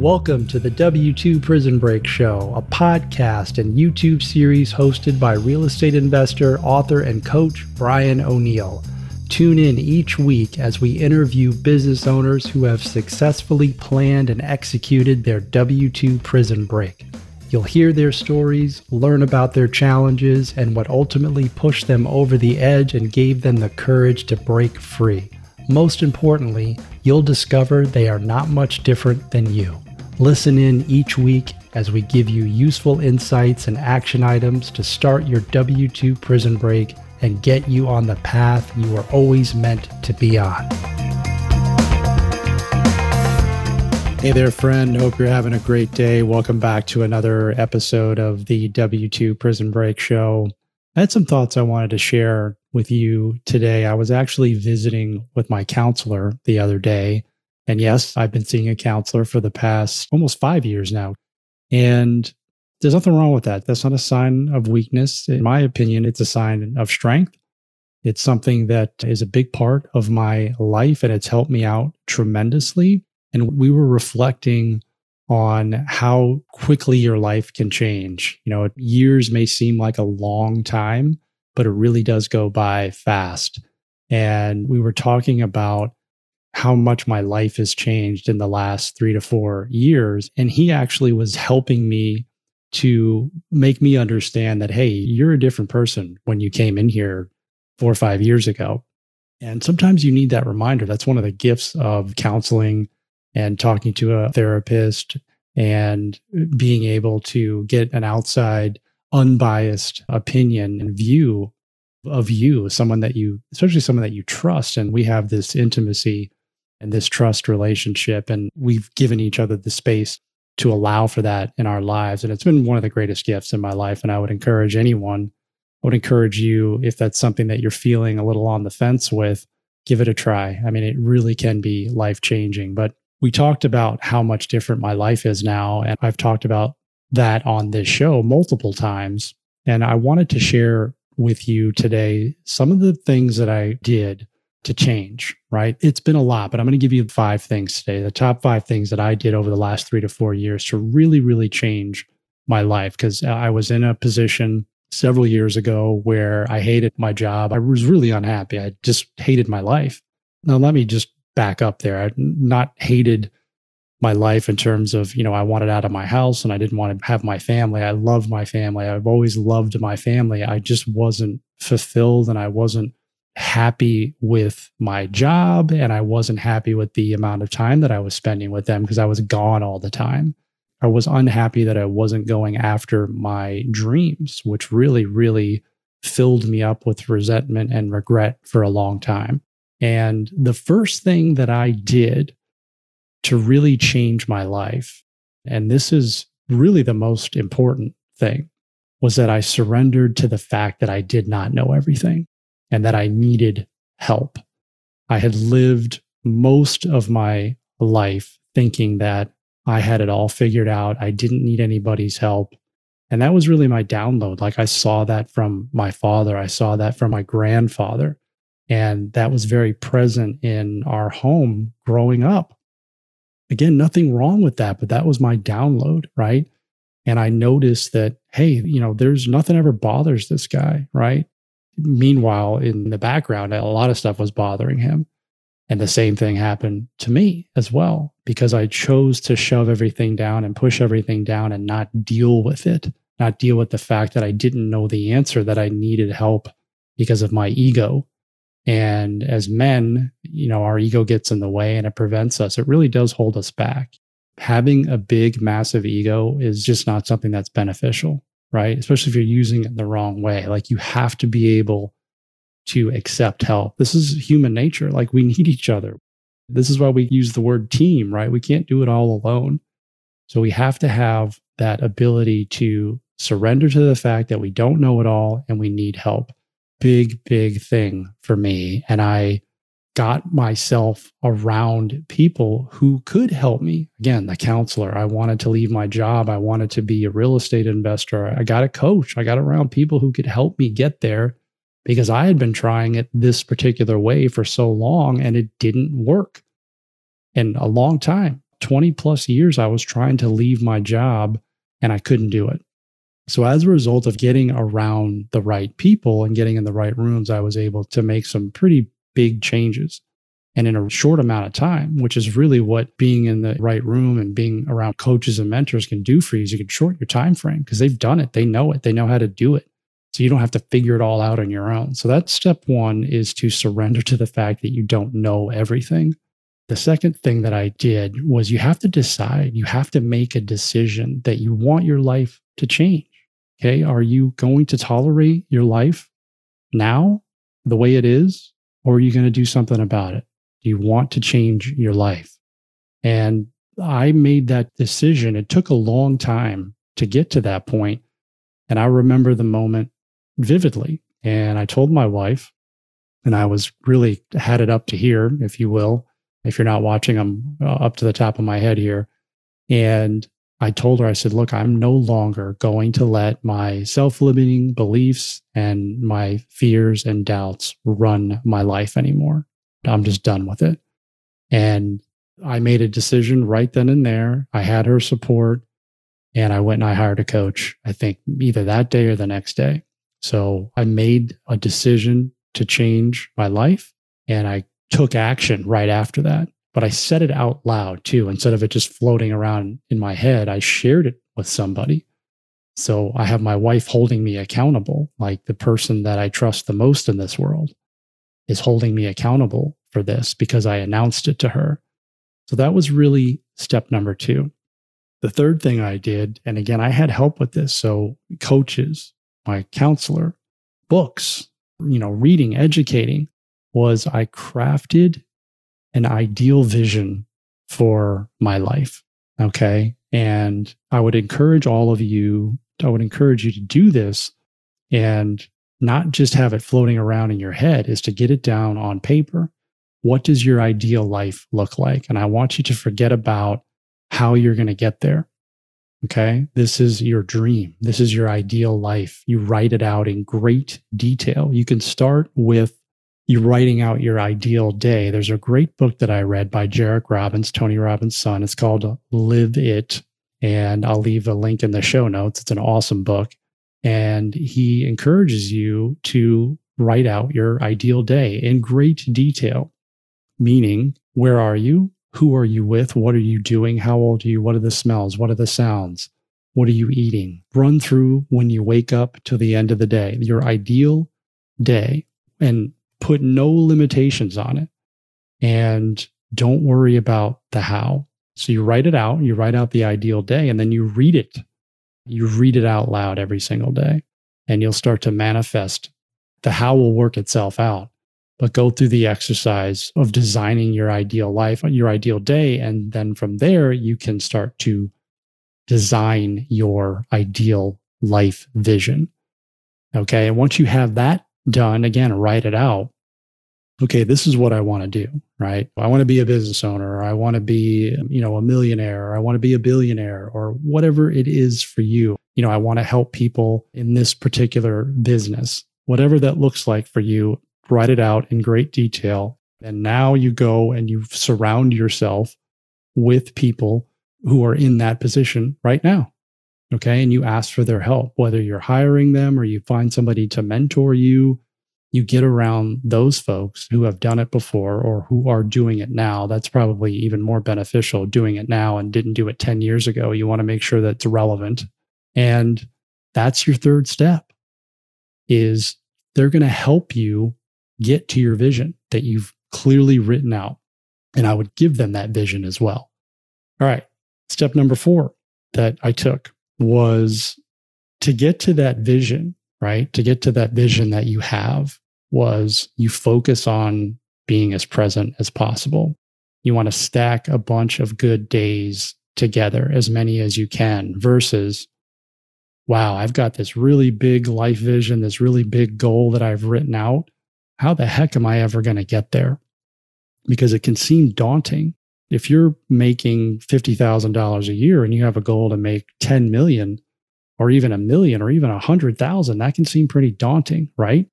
Welcome to the W2 Prison Break Show, a podcast and YouTube series hosted by real estate investor, author, and coach Brian O'Neill. Tune in each week as we interview business owners who have successfully planned and executed their W 2 prison break. You'll hear their stories, learn about their challenges, and what ultimately pushed them over the edge and gave them the courage to break free. Most importantly, you'll discover they are not much different than you. Listen in each week as we give you useful insights and action items to start your W 2 prison break and get you on the path you were always meant to be on. Hey there, friend. Hope you're having a great day. Welcome back to another episode of the W2 Prison Break Show. I had some thoughts I wanted to share with you today. I was actually visiting with my counselor the other day and yes, I've been seeing a counselor for the past almost five years now. And there's nothing wrong with that. That's not a sign of weakness. In my opinion, it's a sign of strength. It's something that is a big part of my life and it's helped me out tremendously. And we were reflecting on how quickly your life can change. You know, years may seem like a long time, but it really does go by fast. And we were talking about how much my life has changed in the last three to four years. And he actually was helping me to make me understand that, hey, you're a different person when you came in here four or five years ago. And sometimes you need that reminder. That's one of the gifts of counseling and talking to a therapist and being able to get an outside, unbiased opinion and view of you, someone that you, especially someone that you trust. And we have this intimacy and this trust relationship. And we've given each other the space to allow for that in our lives. And it's been one of the greatest gifts in my life. And I would encourage anyone, I would encourage you, if that's something that you're feeling a little on the fence with, give it a try. I mean, it really can be life changing. But we talked about how much different my life is now. And I've talked about that on this show multiple times. And I wanted to share with you today some of the things that I did to change, right? It's been a lot, but I'm going to give you five things today. The top five things that I did over the last three to four years to really, really change my life. Because I was in a position several years ago where I hated my job. I was really unhappy. I just hated my life. Now, let me just back up there. I not hated my life in terms of, you know, I wanted out of my house and I didn't want to have my family. I love my family. I've always loved my family. I just wasn't fulfilled and I wasn't happy with my job and I wasn't happy with the amount of time that I was spending with them because I was gone all the time. I was unhappy that I wasn't going after my dreams, which really, really filled me up with resentment and regret for a long time. And the first thing that I did to really change my life, and this is really the most important thing, was that I surrendered to the fact that I did not know everything and that I needed help. I had lived most of my life thinking that I had it all figured out. I didn't need anybody's help. And that was really my download. Like I saw that from my father, I saw that from my grandfather. And that was very present in our home growing up. Again, nothing wrong with that, but that was my download, right? And I noticed that, hey, you know, there's nothing ever bothers this guy, right? Meanwhile, in the background, a lot of stuff was bothering him. And the same thing happened to me as well, because I chose to shove everything down and push everything down and not deal with it, not deal with the fact that I didn't know the answer, that I needed help because of my ego. And as men, you know, our ego gets in the way and it prevents us. It really does hold us back. Having a big, massive ego is just not something that's beneficial right? Especially if you're using it the wrong way. Like you have to be able to accept help. This is human nature. Like we need each other. This is why we use the word team, right? We can't do it all alone. So we have to have that ability to surrender to the fact that we don't know it all and we need help. Big, big thing for me. And I got myself around people who could help me. Again, the counselor. I wanted to leave my job. I wanted to be a real estate investor. I got a coach. I got around people who could help me get there because I had been trying it this particular way for so long and it didn't work in a long time. 20 plus years, I was trying to leave my job and I couldn't do it. So, as a result of getting around the right people and getting in the right rooms, I was able to make some pretty big changes. And in a short amount of time, which is really what being in the right room and being around coaches and mentors can do for you, is you can shorten your time frame because they've done it. They know it. They know how to do it. So you don't have to figure it all out on your own. So that's step one is to surrender to the fact that you don't know everything. The second thing that I did was you have to decide, you have to make a decision that you want your life to change. Okay. Are you going to tolerate your life now the way it is, or are you going to do something about it? Do you want to change your life? And I made that decision. It took a long time to get to that point. And I remember the moment vividly. And I told my wife, and I was really had it up to here, if you will. If you're not watching, I'm uh, up to the top of my head here. And I told her, I said, look, I'm no longer going to let my self limiting beliefs and my fears and doubts run my life anymore. I'm just done with it. And I made a decision right then and there. I had her support and I went and I hired a coach, I think either that day or the next day. So I made a decision to change my life and I took action right after that but I said it out loud too. Instead of it just floating around in my head, I shared it with somebody. So I have my wife holding me accountable, like the person that I trust the most in this world is holding me accountable for this because I announced it to her. So that was really step number two. The third thing I did, and again, I had help with this. So coaches, my counselor, books, you know, reading, educating was I crafted an ideal vision for my life. Okay. And I would encourage all of you, I would encourage you to do this and not just have it floating around in your head, is to get it down on paper. What does your ideal life look like? And I want you to forget about how you're going to get there. Okay. This is your dream. This is your ideal life. You write it out in great detail. You can start with you writing out your ideal day. There's a great book that I read by Jairek Robbins, Tony Robbins' son. It's called Live It. And I'll leave a link in the show notes. It's an awesome book. And he encourages you to write out your ideal day in great detail, meaning where are you? Who are you with? What are you doing? How old are you? What are the smells? What are the sounds? What are you eating? Run through when you wake up to the end of the day, your ideal day. And put no limitations on it and don't worry about the how. So you write it out, you write out the ideal day, and then you read it. You read it out loud every single day, and you'll start to manifest. The how will work itself out, but go through the exercise of designing your ideal life, your ideal day. And then from there, you can start to design your ideal life vision. Okay. And once you have that done, again, write it out. Okay, this is what I want to do, right? I want to be a business owner, or I want to be, you know, a millionaire, or I want to be a billionaire, or whatever it is for you. You know, I want to help people in this particular business, whatever that looks like for you, write it out in great detail. And now you go and you surround yourself with people who are in that position right now. Okay. And you ask for their help, whether you're hiring them or you find somebody to mentor you. You get around those folks who have done it before or who are doing it now. That's probably even more beneficial doing it now and didn't do it 10 years ago. You want to make sure that it's relevant. And that's your third step is they're going to help you get to your vision that you've clearly written out. And I would give them that vision as well. All right. Step number four that I took was to get to that vision, right? To get to that vision that you have was you focus on being as present as possible. You want to stack a bunch of good days together, as many as you can, versus, wow, I've got this really big life vision, this really big goal that I've written out. How the heck am I ever going to get there? Because it can seem daunting if you're making $50,000 a year and you have a goal to make 10 million or even a million or even a hundred thousand, that can seem pretty daunting, right?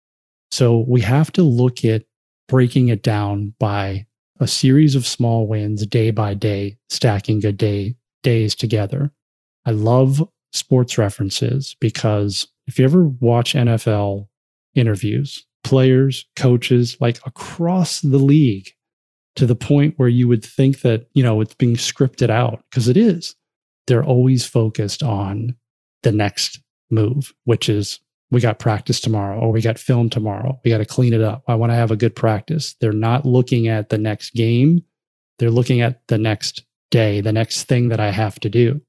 So we have to look at breaking it down by a series of small wins day by day, stacking good day days together. I love sports references because if you ever watch NFL interviews, players, coaches, like across the league, to the point where you would think that, you know, it's being scripted out because it is. They're always focused on the next move, which is we got practice tomorrow or we got film tomorrow. We got to clean it up. I want to have a good practice. They're not looking at the next game. They're looking at the next day, the next thing that I have to do.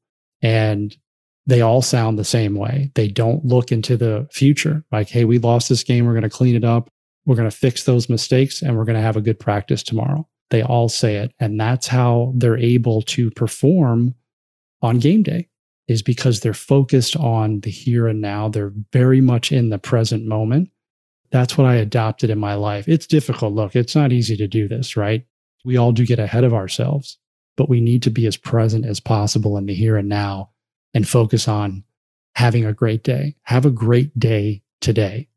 And they all sound the same way. They don't look into the future like, hey, we lost this game. We're going to clean it up. We're going to fix those mistakes and we're going to have a good practice tomorrow. They all say it. And that's how they're able to perform on game day is because they're focused on the here and now. They're very much in the present moment. That's what I adopted in my life. It's difficult. Look, it's not easy to do this, right? We all do get ahead of ourselves, but we need to be as present as possible in the here and now and focus on having a great day. Have a great day today.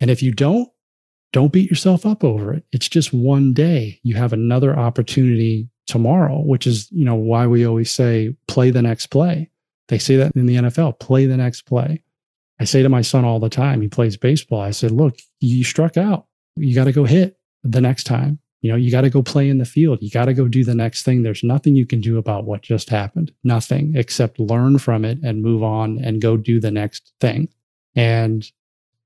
And if you don't, don't beat yourself up over it. It's just one day. You have another opportunity tomorrow, which is, you know, why we always say play the next play. They say that in the NFL, play the next play. I say to my son all the time, he plays baseball. I said, look, you struck out. You got to go hit the next time. You know, you got to go play in the field. You got to go do the next thing. There's nothing you can do about what just happened. Nothing except learn from it and move on and go do the next thing. And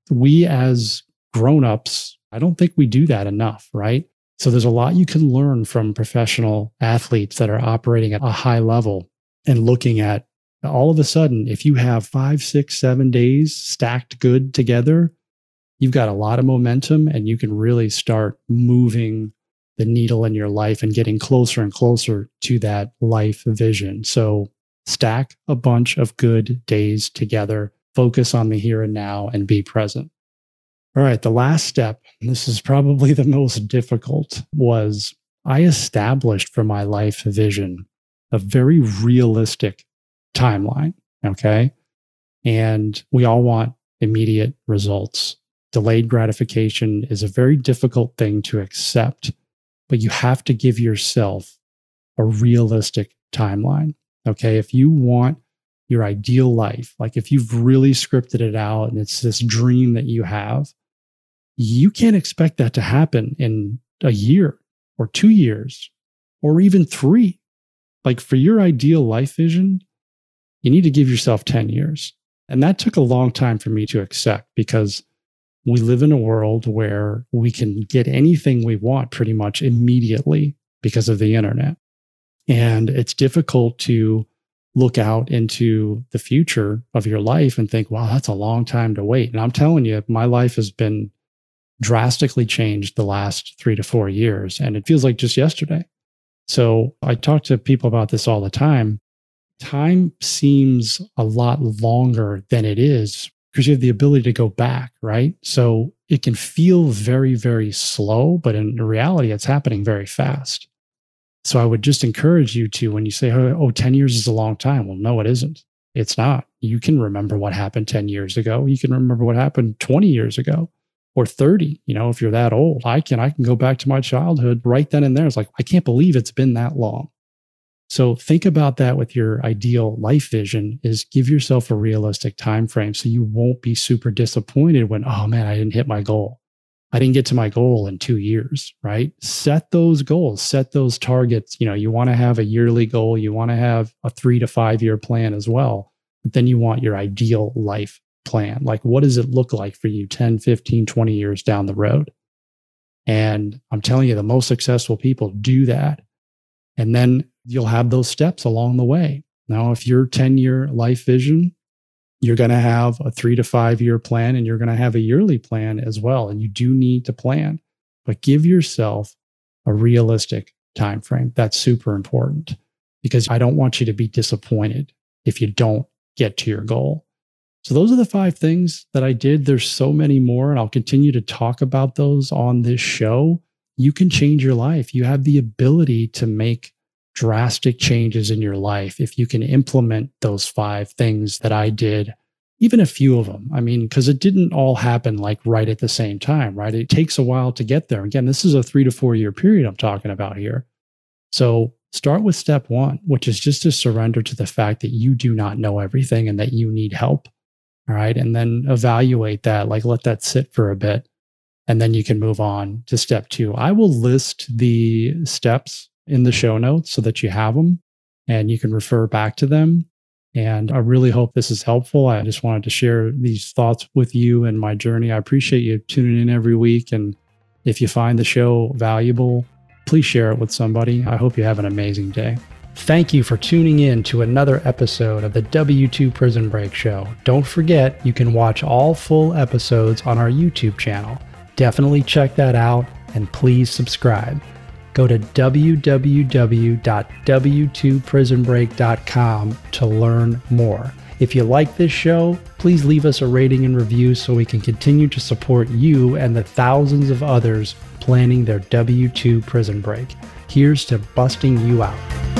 we as grown-ups, I don't think we do that enough, right? So there's a lot you can learn from professional athletes that are operating at a high level and looking at all of a sudden, if you have five, six, seven days stacked good together, you've got a lot of momentum and you can really start moving the needle in your life and getting closer and closer to that life vision. So stack a bunch of good days together, focus on the here and now, and be present. All right, the last step, this is probably the most difficult, was I established for my life vision a very realistic timeline. Okay. And we all want immediate results. Delayed gratification is a very difficult thing to accept, but you have to give yourself a realistic timeline. Okay. If you want your ideal life, like if you've really scripted it out and it's this dream that you have, you can't expect that to happen in a year or two years or even three. Like for your ideal life vision, you need to give yourself 10 years. And that took a long time for me to accept because we live in a world where we can get anything we want pretty much immediately because of the internet. And it's difficult to look out into the future of your life and think, wow, that's a long time to wait. And I'm telling you, my life has been drastically changed the last three to four years. And it feels like just yesterday. So I talk to people about this all the time time seems a lot longer than it is because you have the ability to go back, right? So it can feel very, very slow, but in reality, it's happening very fast. So I would just encourage you to, when you say, oh, oh 10 years is a long time. Well, no, it isn't. It's not. You can remember what happened 10 years ago. You can remember what happened 20 years ago or 30. You know, if you're that old, I can, I can go back to my childhood right then and there. It's like, I can't believe it's been that long. So think about that with your ideal life vision is give yourself a realistic time frame so you won't be super disappointed when oh man I didn't hit my goal. I didn't get to my goal in 2 years, right? Set those goals, set those targets, you know, you want to have a yearly goal, you want to have a 3 to 5 year plan as well. But then you want your ideal life plan. Like what does it look like for you 10, 15, 20 years down the road? And I'm telling you the most successful people do that. And then you'll have those steps along the way. Now, if your 10 year life vision, you're going to have a three to five year plan and you're going to have a yearly plan as well. And you do need to plan, but give yourself a realistic time frame. That's super important because I don't want you to be disappointed if you don't get to your goal. So, those are the five things that I did. There's so many more, and I'll continue to talk about those on this show. You can change your life. You have the ability to make drastic changes in your life if you can implement those five things that I did even a few of them. I mean, because it didn't all happen like right at the same time, right? It takes a while to get there. Again, this is a three to four year period I'm talking about here. So start with step one, which is just to surrender to the fact that you do not know everything and that you need help. All right. And then evaluate that, like let that sit for a bit. And then you can move on to step two. I will list the steps in the show notes so that you have them and you can refer back to them. And I really hope this is helpful. I just wanted to share these thoughts with you and my journey. I appreciate you tuning in every week. And if you find the show valuable, please share it with somebody. I hope you have an amazing day. Thank you for tuning in to another episode of the W2 Prison Break Show. Don't forget, you can watch all full episodes on our YouTube channel. Definitely check that out and please subscribe go to www.w2prisonbreak.com to learn more. If you like this show, please leave us a rating and review so we can continue to support you and the thousands of others planning their W 2 prison break. Here's to busting you out.